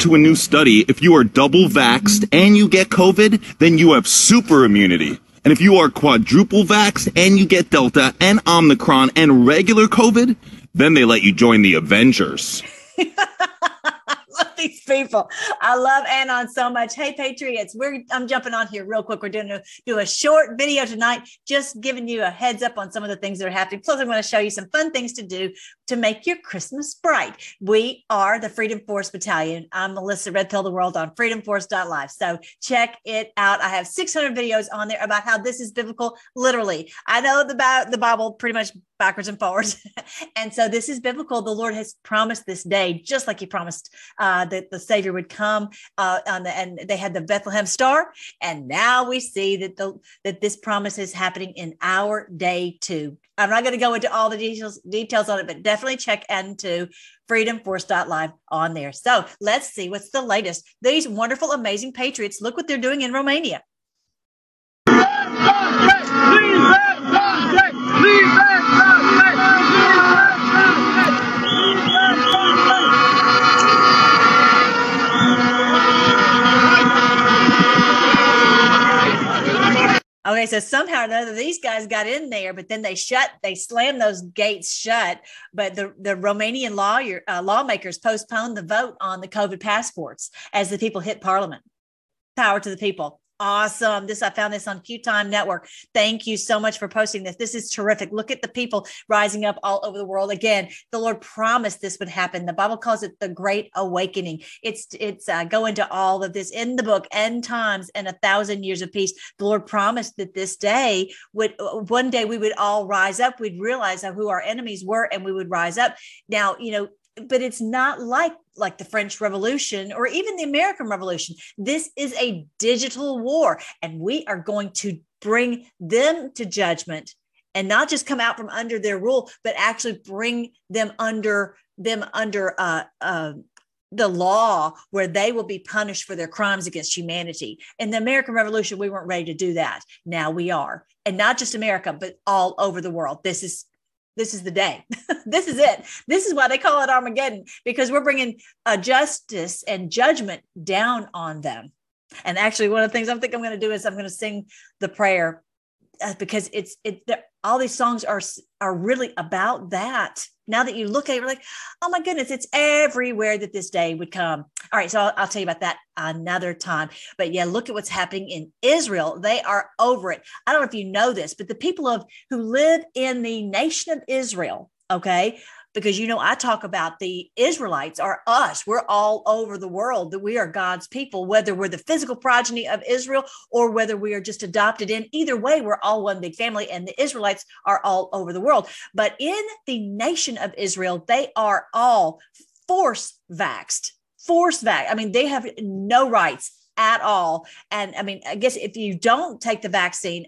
to a new study, if you are double vaxxed and you get COVID, then you have super immunity. And if you are quadruple vaxxed and you get Delta and Omicron and regular COVID, then they let you join the Avengers. these people. I love Anon so much. Hey, Patriots, we're I'm jumping on here real quick. We're doing a do a short video tonight, just giving you a heads up on some of the things that are happening. Plus, I'm going to show you some fun things to do to make your Christmas bright. We are the Freedom Force Battalion. I'm Melissa Red Pill the World on freedomforce.live. So check it out. I have 600 videos on there about how this is biblical, literally. I know the, the Bible pretty much backwards and forwards. and so this is biblical. The Lord has promised this day, just like He promised uh, that the Savior would come. Uh, the, and they had the Bethlehem star, and now we see that the that this promise is happening in our day too. I'm not going to go into all the details details on it, but definitely check into freedomforce.live on there. So let's see what's the latest. These wonderful, amazing patriots. Look what they're doing in Romania. Okay, so somehow or another, these guys got in there, but then they shut, they slammed those gates shut. But the, the Romanian lawyer uh, lawmakers postponed the vote on the COVID passports as the people hit Parliament. Power to the people. Awesome. This I found this on Q Time Network. Thank you so much for posting this. This is terrific. Look at the people rising up all over the world. Again, the Lord promised this would happen. The Bible calls it the Great Awakening. It's it's uh, go into all of this in the book. End times and a thousand years of peace. The Lord promised that this day would one day we would all rise up. We'd realize who our enemies were, and we would rise up. Now, you know, but it's not like like the French Revolution or even the American Revolution. This is a digital war, and we are going to bring them to judgment and not just come out from under their rule, but actually bring them under them under uh, uh, the law where they will be punished for their crimes against humanity. In the American Revolution, we weren't ready to do that. Now we are. And not just America, but all over the world. This is this is the day. this is it. This is why they call it Armageddon because we're bringing a justice and judgment down on them. And actually, one of the things I'm think I'm going to do is I'm going to sing the prayer uh, because it's it all these songs are are really about that. Now that you look at it you're like oh my goodness it's everywhere that this day would come. All right so I'll, I'll, tell you about that another time. But yeah look at what's happening in israel. They are over it. I don't know if you know this but the people of who live in the nation of israel okay because you know I talk about the Israelites are us. We're all over the world that we are God's people, whether we're the physical progeny of Israel or whether we are just adopted in. Either way, we're all one big family, and the Israelites are all over the world. But in the nation of Israel, they are all force vaxed, force vax. I mean, they have no rights at all. And I mean, I guess if you don't take the vaccine,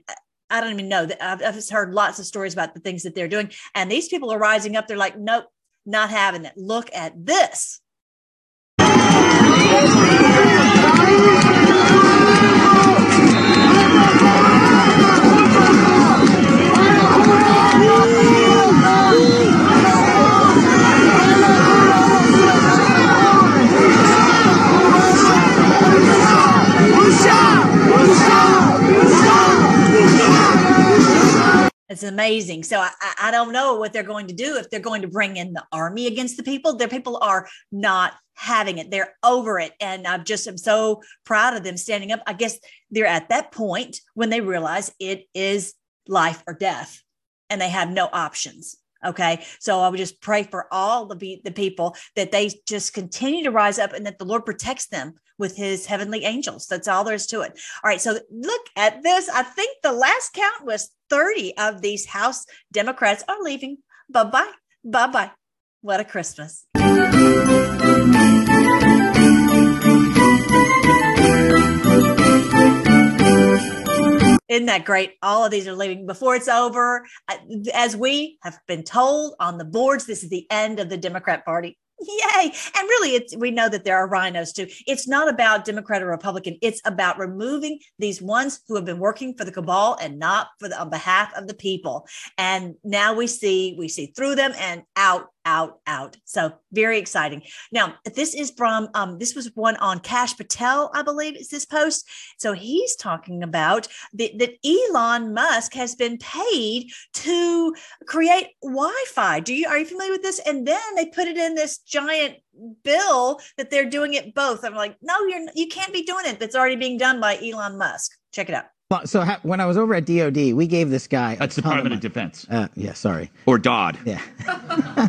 I don't even know I've, I've heard lots of stories about the things that they're doing. And these people are rising up. They're like, nope, not having it. Look at this. It's amazing. So I, I don't know what they're going to do if they're going to bring in the army against the people. Their people are not having it. They're over it. And I'm just am so proud of them standing up. I guess they're at that point when they realize it is life or death and they have no options. Okay. So I would just pray for all the, the people that they just continue to rise up and that the Lord protects them with his heavenly angels. That's all there is to it. All right. So look at this. I think the last count was 30 of these House Democrats are leaving. Bye bye. Bye bye. What a Christmas. Isn't that great? All of these are leaving before it's over. Uh, as we have been told on the boards, this is the end of the Democrat Party. Yay. And really, it's, we know that there are RINOs too. It's not about Democrat or Republican. It's about removing these ones who have been working for the cabal and not for the, on behalf of the people. And now we see, we see through them and out out, out. So very exciting. Now, this is from, um, this was one on Kash Patel, I believe is this post. So he's talking about that Elon Musk has been paid to create Wi-Fi. Do you, are you familiar with this? And then they put it in this giant bill that they're doing it both. I'm like, no, you're, you can't be doing it. That's already being done by Elon Musk. Check it out. So ha- when I was over at DOD, we gave this guy. That's Department of, of Defense. Uh, yeah, sorry. Or DOD. Yeah.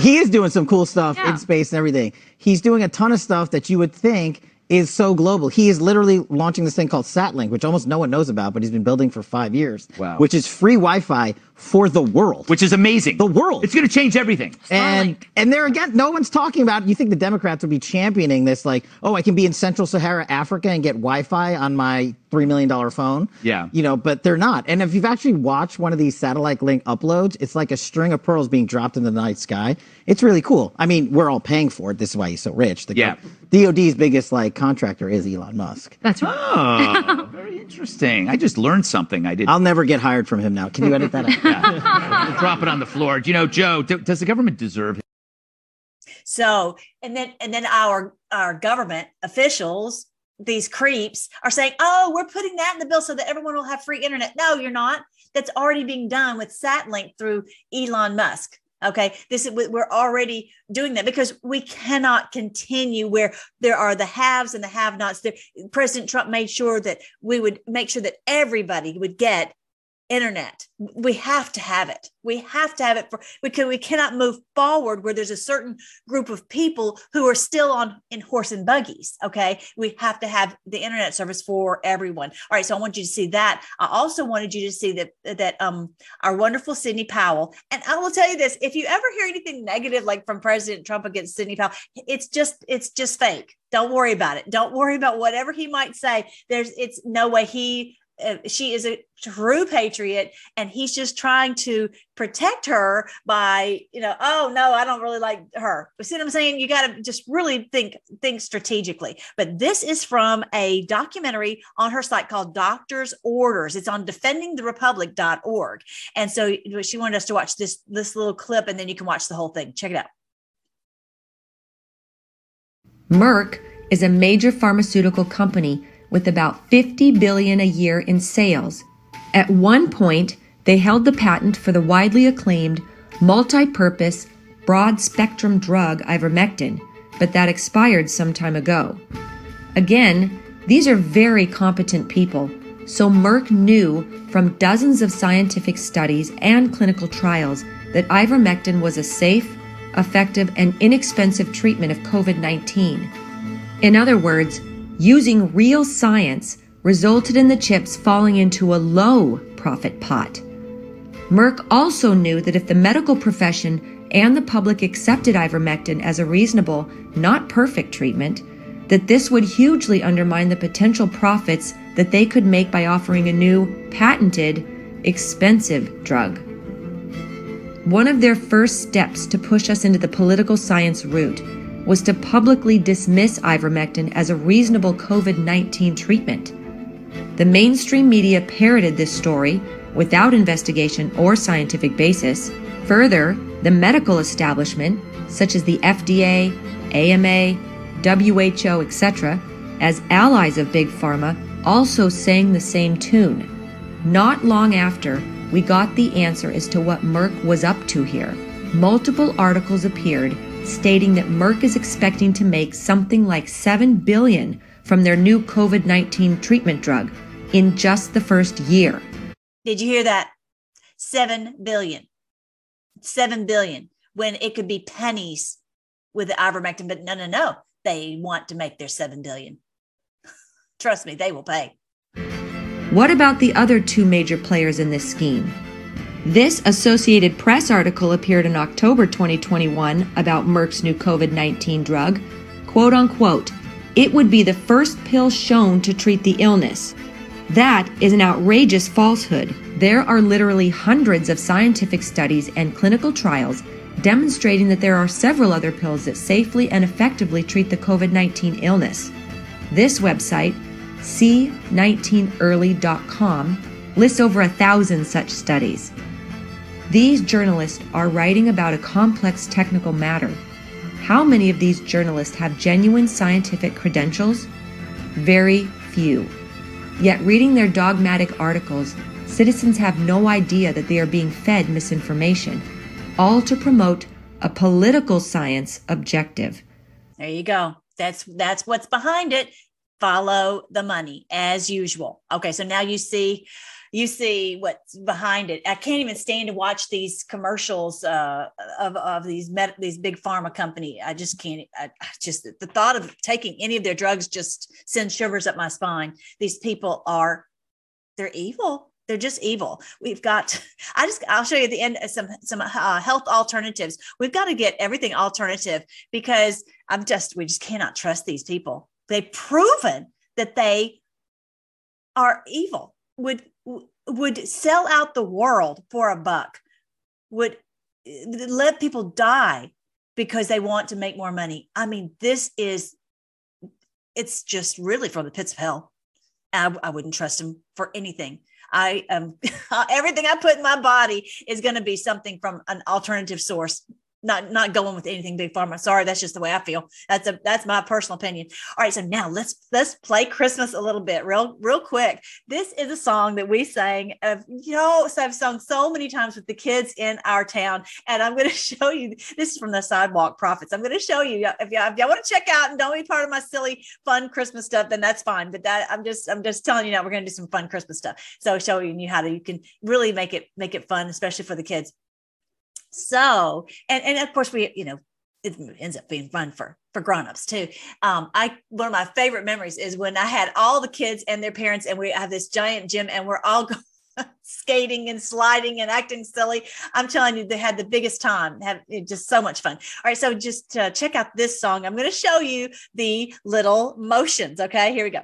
he is doing some cool stuff yeah. in space and everything. He's doing a ton of stuff that you would think is so global. He is literally launching this thing called Starlink, which almost no one knows about, but he's been building for five years. Wow. Which is free Wi-Fi for the world. Which is amazing. The world. It's going to change everything. And and there again, no one's talking about. You think the Democrats would be championing this? Like, oh, I can be in Central Sahara Africa and get Wi-Fi on my three million dollar phone. Yeah. You know, but they're not. And if you've actually watched one of these satellite link uploads, it's like a string of pearls being dropped in the night sky. It's really cool. I mean, we're all paying for it. This is why he's so rich. The yeah. DOD's biggest like contractor is Elon Musk. That's right. Oh, very interesting. I just learned something. I did. I'll never get hired from him now. Can you edit that out? yeah. Drop it on the floor. Do you know, Joe? Do, does the government deserve? It? So, and then and then our our government officials these creeps are saying, "Oh, we're putting that in the bill so that everyone will have free internet." No, you're not. That's already being done with Starlink through Elon Musk. Okay, this is we're already doing that because we cannot continue where there are the haves and the have-nots. President Trump made sure that we would make sure that everybody would get internet. We have to have it. We have to have it for because we cannot move forward where there's a certain group of people who are still on in horse and buggies. Okay. We have to have the internet service for everyone. All right. So I want you to see that. I also wanted you to see that that um our wonderful Sidney Powell. And I will tell you this: if you ever hear anything negative like from President Trump against Sidney Powell, it's just it's just fake. Don't worry about it. Don't worry about whatever he might say. There's it's no way he uh, she is a true patriot and he's just trying to protect her by you know oh no i don't really like her. But see what i'm saying? You got to just really think think strategically. But this is from a documentary on her site called doctor's orders. It's on defendingtherepublic.org and so she wanted us to watch this this little clip and then you can watch the whole thing. Check it out. Merck is a major pharmaceutical company with about 50 billion a year in sales. At one point, they held the patent for the widely acclaimed multi-purpose broad-spectrum drug ivermectin, but that expired some time ago. Again, these are very competent people, so Merck knew from dozens of scientific studies and clinical trials that ivermectin was a safe, effective, and inexpensive treatment of COVID 19. In other words, using real science resulted in the chips falling into a low profit pot. Merck also knew that if the medical profession and the public accepted ivermectin as a reasonable, not perfect treatment, that this would hugely undermine the potential profits that they could make by offering a new, patented, expensive drug. One of their first steps to push us into the political science route was to publicly dismiss ivermectin as a reasonable COVID 19 treatment. The mainstream media parroted this story without investigation or scientific basis. Further, the medical establishment, such as the FDA, AMA, WHO, etc., as allies of Big Pharma, also sang the same tune. Not long after, we got the answer as to what Merck was up to here. Multiple articles appeared stating that Merck is expecting to make something like 7 billion from their new COVID-19 treatment drug in just the first year. Did you hear that? 7 billion. 7 billion when it could be pennies with the ivermectin but no no no. They want to make their 7 billion. Trust me, they will pay. What about the other two major players in this scheme? This Associated Press article appeared in October 2021 about Merck's new COVID 19 drug. Quote unquote, it would be the first pill shown to treat the illness. That is an outrageous falsehood. There are literally hundreds of scientific studies and clinical trials demonstrating that there are several other pills that safely and effectively treat the COVID 19 illness. This website, c19early.com, lists over a thousand such studies. These journalists are writing about a complex technical matter. How many of these journalists have genuine scientific credentials? Very few. Yet, reading their dogmatic articles, citizens have no idea that they are being fed misinformation, all to promote a political science objective. There you go. That's that's what's behind it. Follow the money as usual. Okay, so now you see you see what's behind it. I can't even stand to watch these commercials uh, of, of these med- these big pharma company. I just can't. I, I just the thought of taking any of their drugs just sends shivers up my spine. These people are they're evil. They're just evil. We've got. I just. I'll show you at the end some some uh, health alternatives. We've got to get everything alternative because I'm just. We just cannot trust these people. They've proven that they are evil. Would would sell out the world for a buck. Would eh, let people die because they want to make more money. I mean, this is. It's just really from the pits of hell. I, I wouldn't trust him for anything. I um everything I put in my body is going to be something from an alternative source, not not going with anything big pharma. Sorry, that's just the way I feel. That's a that's my personal opinion. All right, so now let's let's play Christmas a little bit, real real quick. This is a song that we sang of you know, so I've sung so many times with the kids in our town, and I'm going to show you. This is from the Sidewalk Prophets. I'm going to show you if y'all, if y'all want to check out and don't be part of my silly fun Christmas stuff, then that's fine. But that I'm just I'm just telling you now we're going to do some fun Christmas stuff. So showing you how to you can really make it make it fun, especially for the kids. So, and, and of course, we, you know, it ends up being fun for for grown-ups too. Um, I one of my favorite memories is when I had all the kids and their parents, and we have this giant gym, and we're all going skating and sliding and acting silly. I'm telling you, they had the biggest time. Have just so much fun. All right, so just uh, check out this song. I'm going to show you the little motions. Okay, here we go.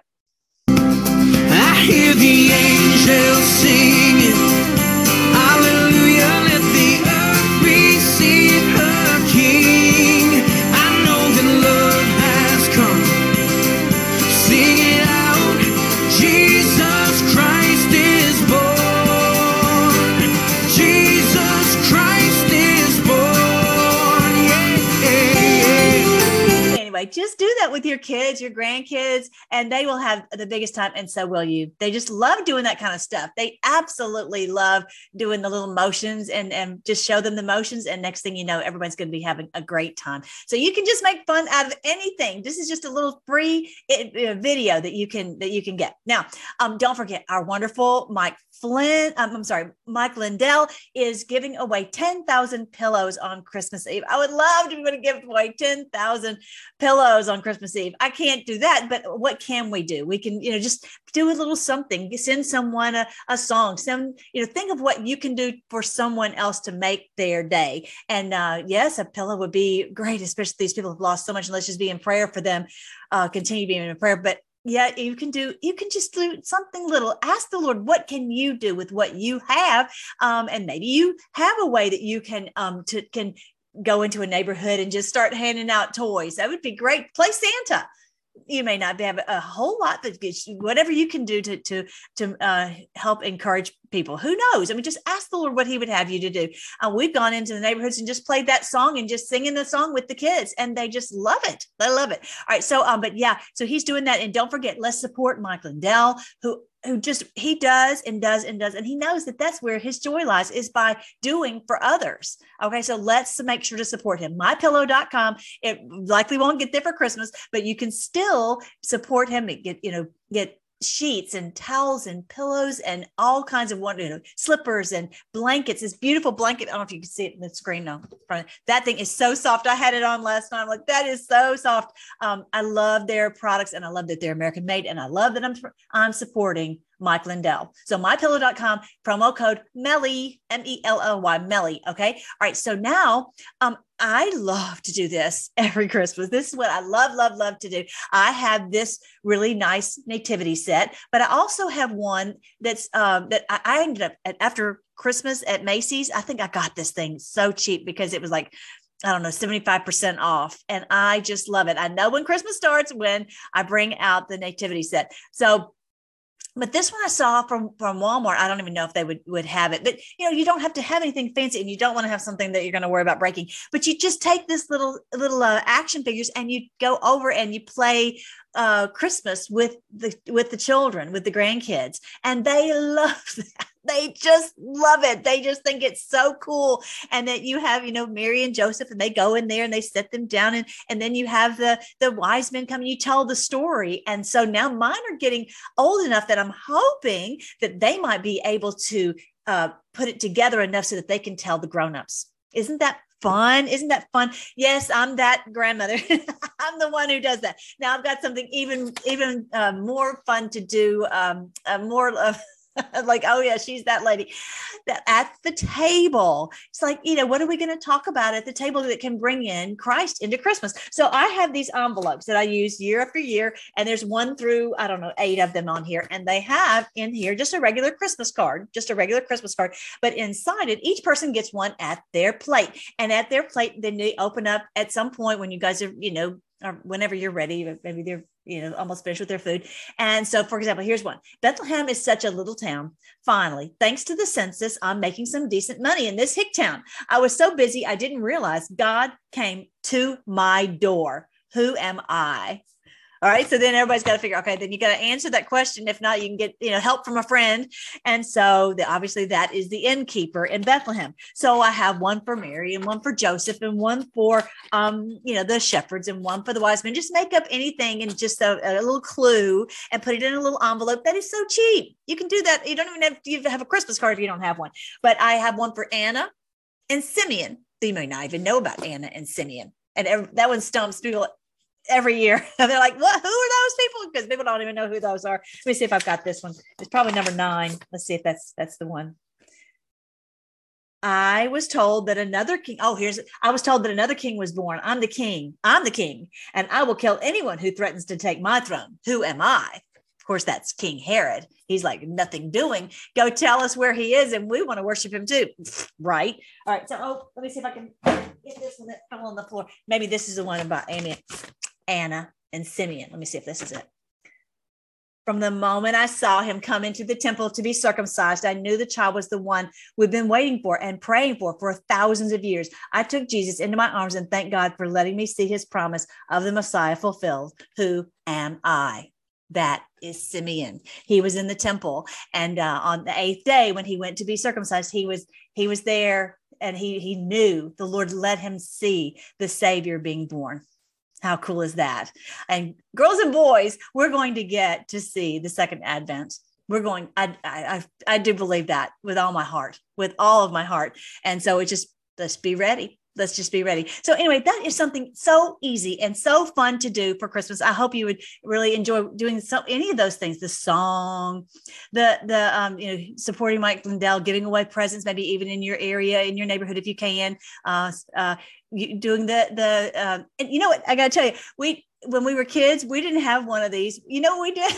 Kids, your grandkids, and they will have the biggest time. And so will you. They just love doing that kind of stuff. They absolutely love doing the little motions and, and just show them the motions. And next thing you know, everyone's going to be having a great time. So you can just make fun out of anything. This is just a little free video that you can that you can get. Now, um, don't forget our wonderful Mike Flynn. Um, I'm sorry, Mike Lindell is giving away 10,000 pillows on Christmas Eve. I would love to be able to give away 10,000 pillows on Christmas Eve. I can't do that, but what can we do? We can, you know, just do a little something, send someone a, a song, send, you know, think of what you can do for someone else to make their day. And uh, yes, a pillow would be great, especially these people have lost so much. And let's just be in prayer for them, uh, continue being in prayer. But yeah you can do you can just do something little ask the lord what can you do with what you have um, and maybe you have a way that you can um to can go into a neighborhood and just start handing out toys that would be great play santa you may not have a whole lot, but whatever you can do to to to uh, help encourage people. Who knows? I mean, just ask the Lord what He would have you to do. Uh, we've gone into the neighborhoods and just played that song and just singing the song with the kids, and they just love it. They love it. All right, so um, but yeah, so he's doing that, and don't forget, let's support Mike Lindell, who who just he does and does and does and he knows that that's where his joy lies is by doing for others okay so let's make sure to support him mypillow.com it likely won't get there for christmas but you can still support him and get you know get sheets and towels and pillows and all kinds of you know, slippers and blankets. This beautiful blanket. I don't know if you can see it in the screen now. That thing is so soft. I had it on last night. I'm like, that is so soft. Um, I love their products and I love that they're American made and I love that I'm I'm supporting Mike Lindell. So mypillow.com, promo code MELLY, M-E-L-L-Y, MELLY. Okay. All right. So now um, I love to do this every Christmas. This is what I love, love, love to do. I have this really nice nativity set, but I also have one that's um, that I, I ended up at, after Christmas at Macy's. I think I got this thing so cheap because it was like I don't know, 75% off. And I just love it. I know when Christmas starts when I bring out the nativity set. So but this one I saw from from Walmart. I don't even know if they would would have it. But you know, you don't have to have anything fancy, and you don't want to have something that you're going to worry about breaking. But you just take this little little uh, action figures, and you go over and you play uh, Christmas with the with the children, with the grandkids, and they love that they just love it. They just think it's so cool. And that you have, you know, Mary and Joseph, and they go in there and they sit them down, and and then you have the the wise men come and you tell the story. And so now mine are getting old enough that I'm hoping that they might be able to uh, put it together enough so that they can tell the grown-ups. Isn't that fun? Isn't that fun? Yes, I'm that grandmother. I'm the one who does that. Now I've got something even even uh, more fun to do. Um, uh, more of like, oh yeah, she's that lady. That at the table, it's like, you know, what are we going to talk about at the table that can bring in Christ into Christmas? So I have these envelopes that I use year after year, and there's one through I don't know eight of them on here, and they have in here just a regular Christmas card, just a regular Christmas card, but inside it, each person gets one at their plate, and at their plate, then they open up at some point when you guys are, you know, or whenever you're ready, maybe they're you know almost finished with their food. And so, for example, here's one: Bethlehem is such a little town. Finally, thanks to the census, I'm making some decent money in this hick town. I was so busy I didn't realize God came to my door. Who am I? All right. So then everybody's got to figure, okay, then you got to answer that question. If not, you can get, you know, help from a friend. And so the, obviously that is the innkeeper in Bethlehem. So I have one for Mary and one for Joseph and one for, um, you know, the shepherds and one for the wise men. Just make up anything and just a, a little clue and put it in a little envelope. That is so cheap. You can do that. You don't even have to have a Christmas card if you don't have one. But I have one for Anna and Simeon. You may not even know about Anna and Simeon. And that one stumps people every year. They're like, what? Who are those people? Because people don't even know who those are. Let me see if I've got this one. It's probably number nine. Let's see if that's that's the one. I was told that another king. Oh, here's. I was told that another king was born. I'm the king. I'm the king, and I will kill anyone who threatens to take my throne. Who am I? Of course, that's King Herod. He's like nothing doing. Go tell us where he is, and we want to worship him too. Right. All right. So, oh, let me see if I can get this one that fell on the floor. Maybe this is the one about Amy. Anna, and Simeon. Let me see if this is it. From the moment I saw him come into the temple to be circumcised, I knew the child was the one we've been waiting for and praying for for thousands of years. I took Jesus into my arms and thanked God for letting me see his promise of the Messiah fulfilled. Who am I? That is Simeon. He was in the temple, and uh, on the eighth day, when he went to be circumcised, he was he was there, and he he knew the Lord let him see the Savior being born. How cool is that? And girls and boys, we're going to get to see the second advent. We're going, I, I, I do believe that with all my heart, with all of my heart. And so it just, let's be ready. Let's just be ready. So anyway, that is something so easy and so fun to do for Christmas. I hope you would really enjoy doing so any of those things. The song, the the um, you know supporting Mike Lindell, giving away presents, maybe even in your area, in your neighborhood if you can. Uh, uh, doing the the uh, and you know what I got to tell you, we when we were kids, we didn't have one of these. You know what we did?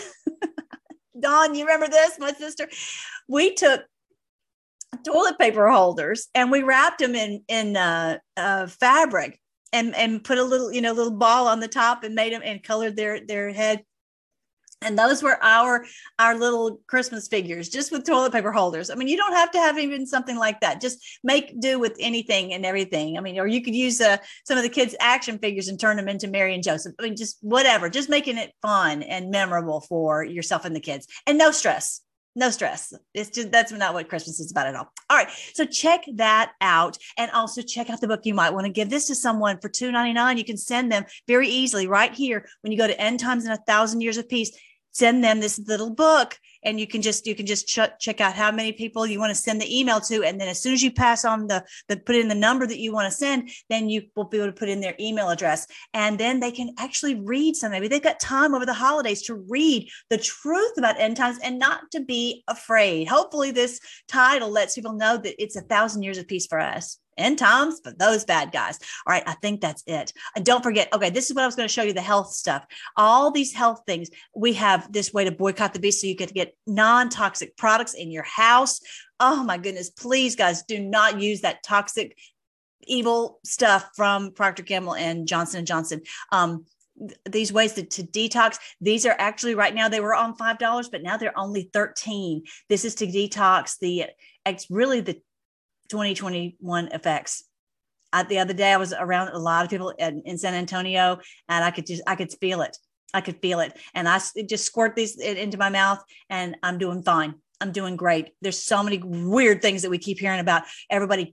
Don, you remember this? My sister, we took toilet paper holders and we wrapped them in in uh, uh, fabric and and put a little you know little ball on the top and made them and colored their their head. And those were our our little christmas figures just with toilet paper holders. I mean you don't have to have even something like that. Just make do with anything and everything. I mean or you could use uh, some of the kids action figures and turn them into mary and joseph. I mean just whatever. Just making it fun and memorable for yourself and the kids. And no stress no stress. It's just that's not what Christmas is about at all. All right. So check that out. And also check out the book. You might want to give this to someone for $2.99. You can send them very easily right here when you go to End Times and a Thousand Years of Peace send them this little book and you can just you can just ch- check out how many people you want to send the email to. And then as soon as you pass on the the put in the number that you want to send then you will be able to put in their email address. And then they can actually read some maybe they've got time over the holidays to read the truth about end times and not to be afraid. Hopefully this title lets people know that it's a thousand years of peace for us end times for those bad guys. All right, I think that's it. And don't forget, okay, this is what I was going to show you the health stuff. All these health things, we have this way to boycott the beast so you get to get non toxic products in your house. Oh my goodness, please, guys, do not use that toxic evil stuff from Procter Gamble and Johnson and Johnson. Um, these ways to, to, detox these are actually right now they were on five dollars but now they're only 13 this is to detox the it's really the 2021 effects. I, the other day i was around a lot of people in, in, san antonio and i could just i could feel it. I could feel it. And i just squirt these into my mouth and i'm doing fine. I'm doing great. There's so many weird things that we keep hearing about. Everybody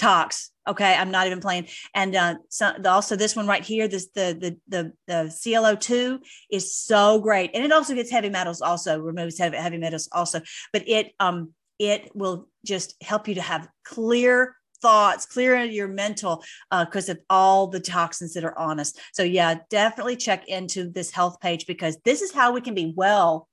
detox. Okay, I'm not even playing. And uh, so also this one right here, this the the the the ClO2 is so great, and it also gets heavy metals. Also removes heavy heavy metals. Also, but it um it will just help you to have clear thoughts, clear your mental because uh, of all the toxins that are on us. So yeah, definitely check into this health page because this is how we can be well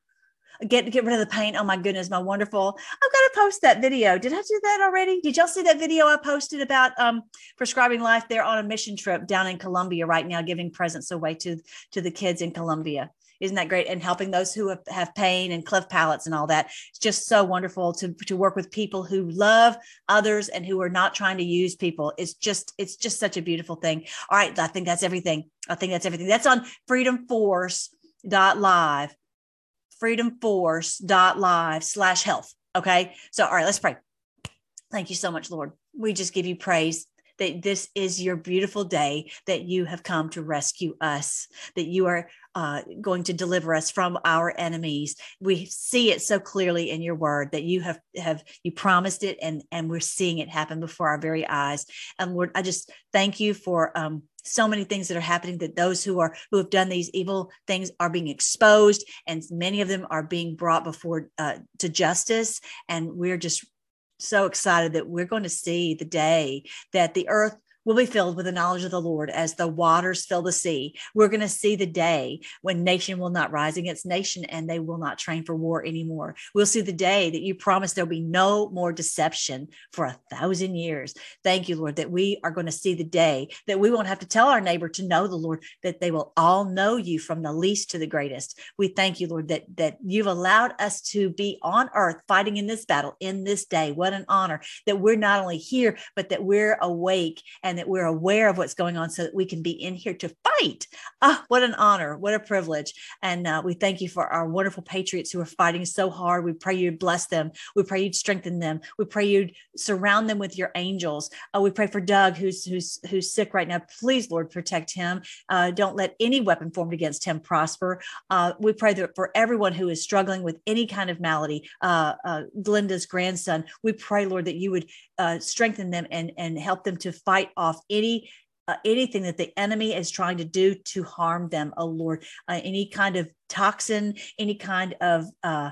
get get rid of the pain. Oh my goodness, my wonderful. I've got to post that video. Did I do that already? Did y'all see that video I posted about um, prescribing life? They're on a mission trip down in Colombia right now, giving presents away to to the kids in Colombia. Isn't that great? And helping those who have, have pain and cleft palates and all that. It's just so wonderful to, to work with people who love others and who are not trying to use people. It's just, it's just such a beautiful thing. All right. I think that's everything. I think that's everything. That's on freedomforce.live freedomforce.live slash health. Okay. So, all right, let's pray. Thank you so much, Lord. We just give you praise that this is your beautiful day, that you have come to rescue us, that you are uh, going to deliver us from our enemies. We see it so clearly in your word that you have have you promised it, and and we're seeing it happen before our very eyes. And Lord, I just thank you for um, so many things that are happening that those who are who have done these evil things are being exposed and many of them are being brought before uh, to justice and we're just so excited that we're going to see the day that the earth will be filled with the knowledge of the Lord as the waters fill the sea. We're going to see the day when nation will not rise against nation and they will not train for war anymore. We'll see the day that you promise there'll be no more deception for a thousand years. Thank you, Lord, that we are going to see the day that we won't have to tell our neighbor to know the Lord, that they will all know you from the least to the greatest. We thank you, Lord, that, that you've allowed us to be on earth fighting in this battle in this day. What an honor that we're not only here, but that we're awake and that we're aware of what's going on so that we can be in here to fight. Ah, what an honor, what a privilege. And uh, we thank you for our wonderful patriots who are fighting so hard. We pray you'd bless them. We pray you'd strengthen them. We pray you'd surround them with your angels. Uh, we pray for Doug, who's who's who's sick right now. Please, Lord, protect him. Uh, don't let any weapon formed against him prosper. Uh, we pray that for everyone who is struggling with any kind of malady, uh, uh, Glenda's grandson, we pray, Lord, that you would strengthen them and and help them to fight off off any uh, anything that the enemy is trying to do to harm them, oh Lord, uh, any kind of toxin, any kind of uh,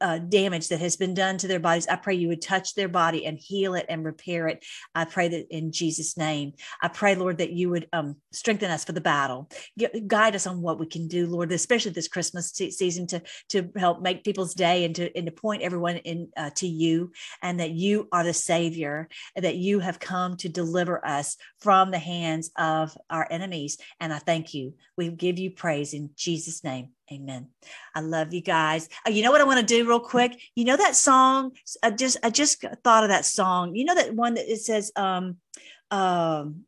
uh, damage that has been done to their bodies. I pray you would touch their body and heal it and repair it. I pray that in Jesus' name. I pray, Lord, that you would um, strengthen us for the battle, Get, guide us on what we can do, Lord, especially this Christmas season to to help make people's day and to and to point everyone in uh, to you, and that you are the Savior, that you have come to deliver us from the hands of our enemies. And I thank you. We give you praise in Jesus' name. Amen. I love you guys. Uh, you know what I want to do real quick? You know that song? I just I just thought of that song. You know that one that it says um um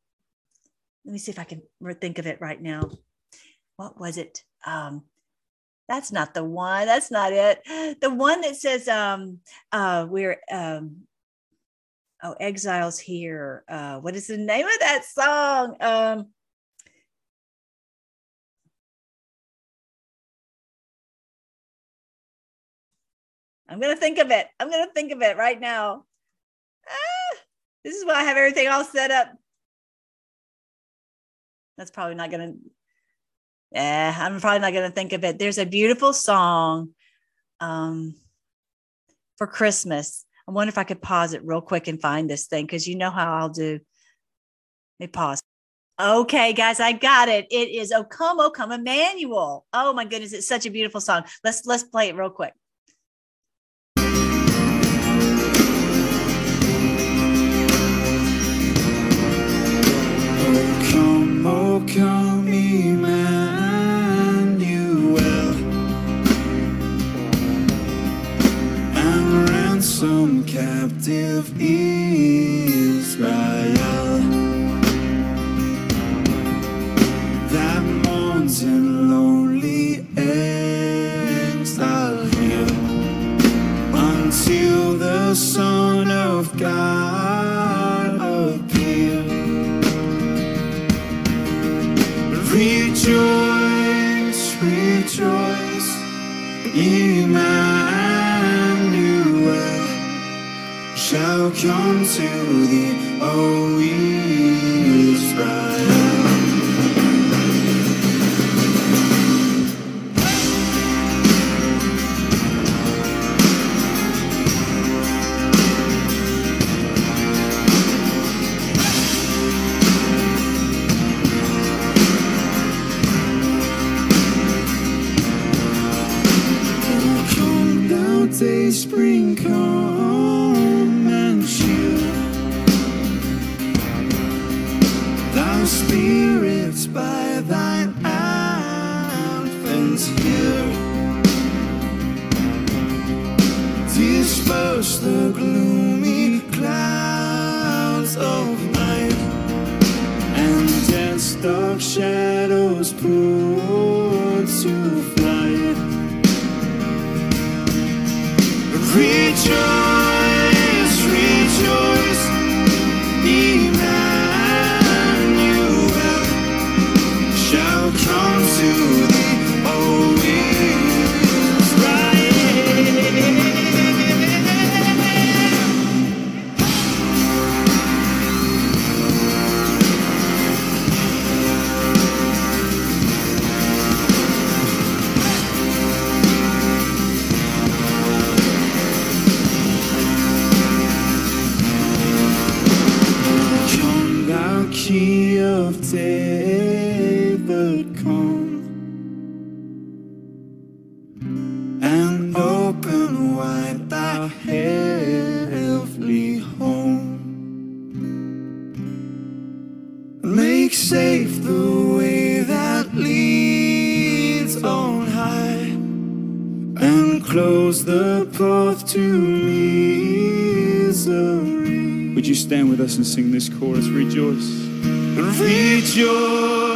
let me see if I can think of it right now. What was it? Um that's not the one. That's not it. The one that says um uh we're um oh exiles here. Uh what is the name of that song? Um I'm going to think of it. I'm going to think of it right now. Ah, this is why I have everything all set up. That's probably not going to, yeah, I'm probably not going to think of it. There's a beautiful song um, for Christmas. I wonder if I could pause it real quick and find this thing because you know how I'll do. Let me pause. Okay, guys, I got it. It is "O Come, O Come, Emmanuel." Oh my goodness, it's such a beautiful song. Let's let's play it real quick. close the path to misery. Would you stand with us and sing this chorus? Rejoice. Rejoice.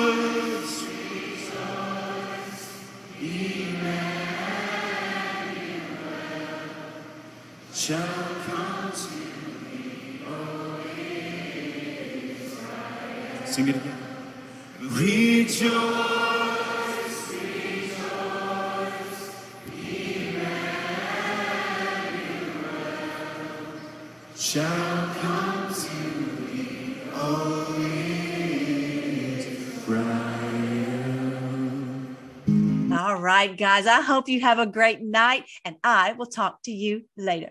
guys, I hope you have a great night, and I will talk to you later.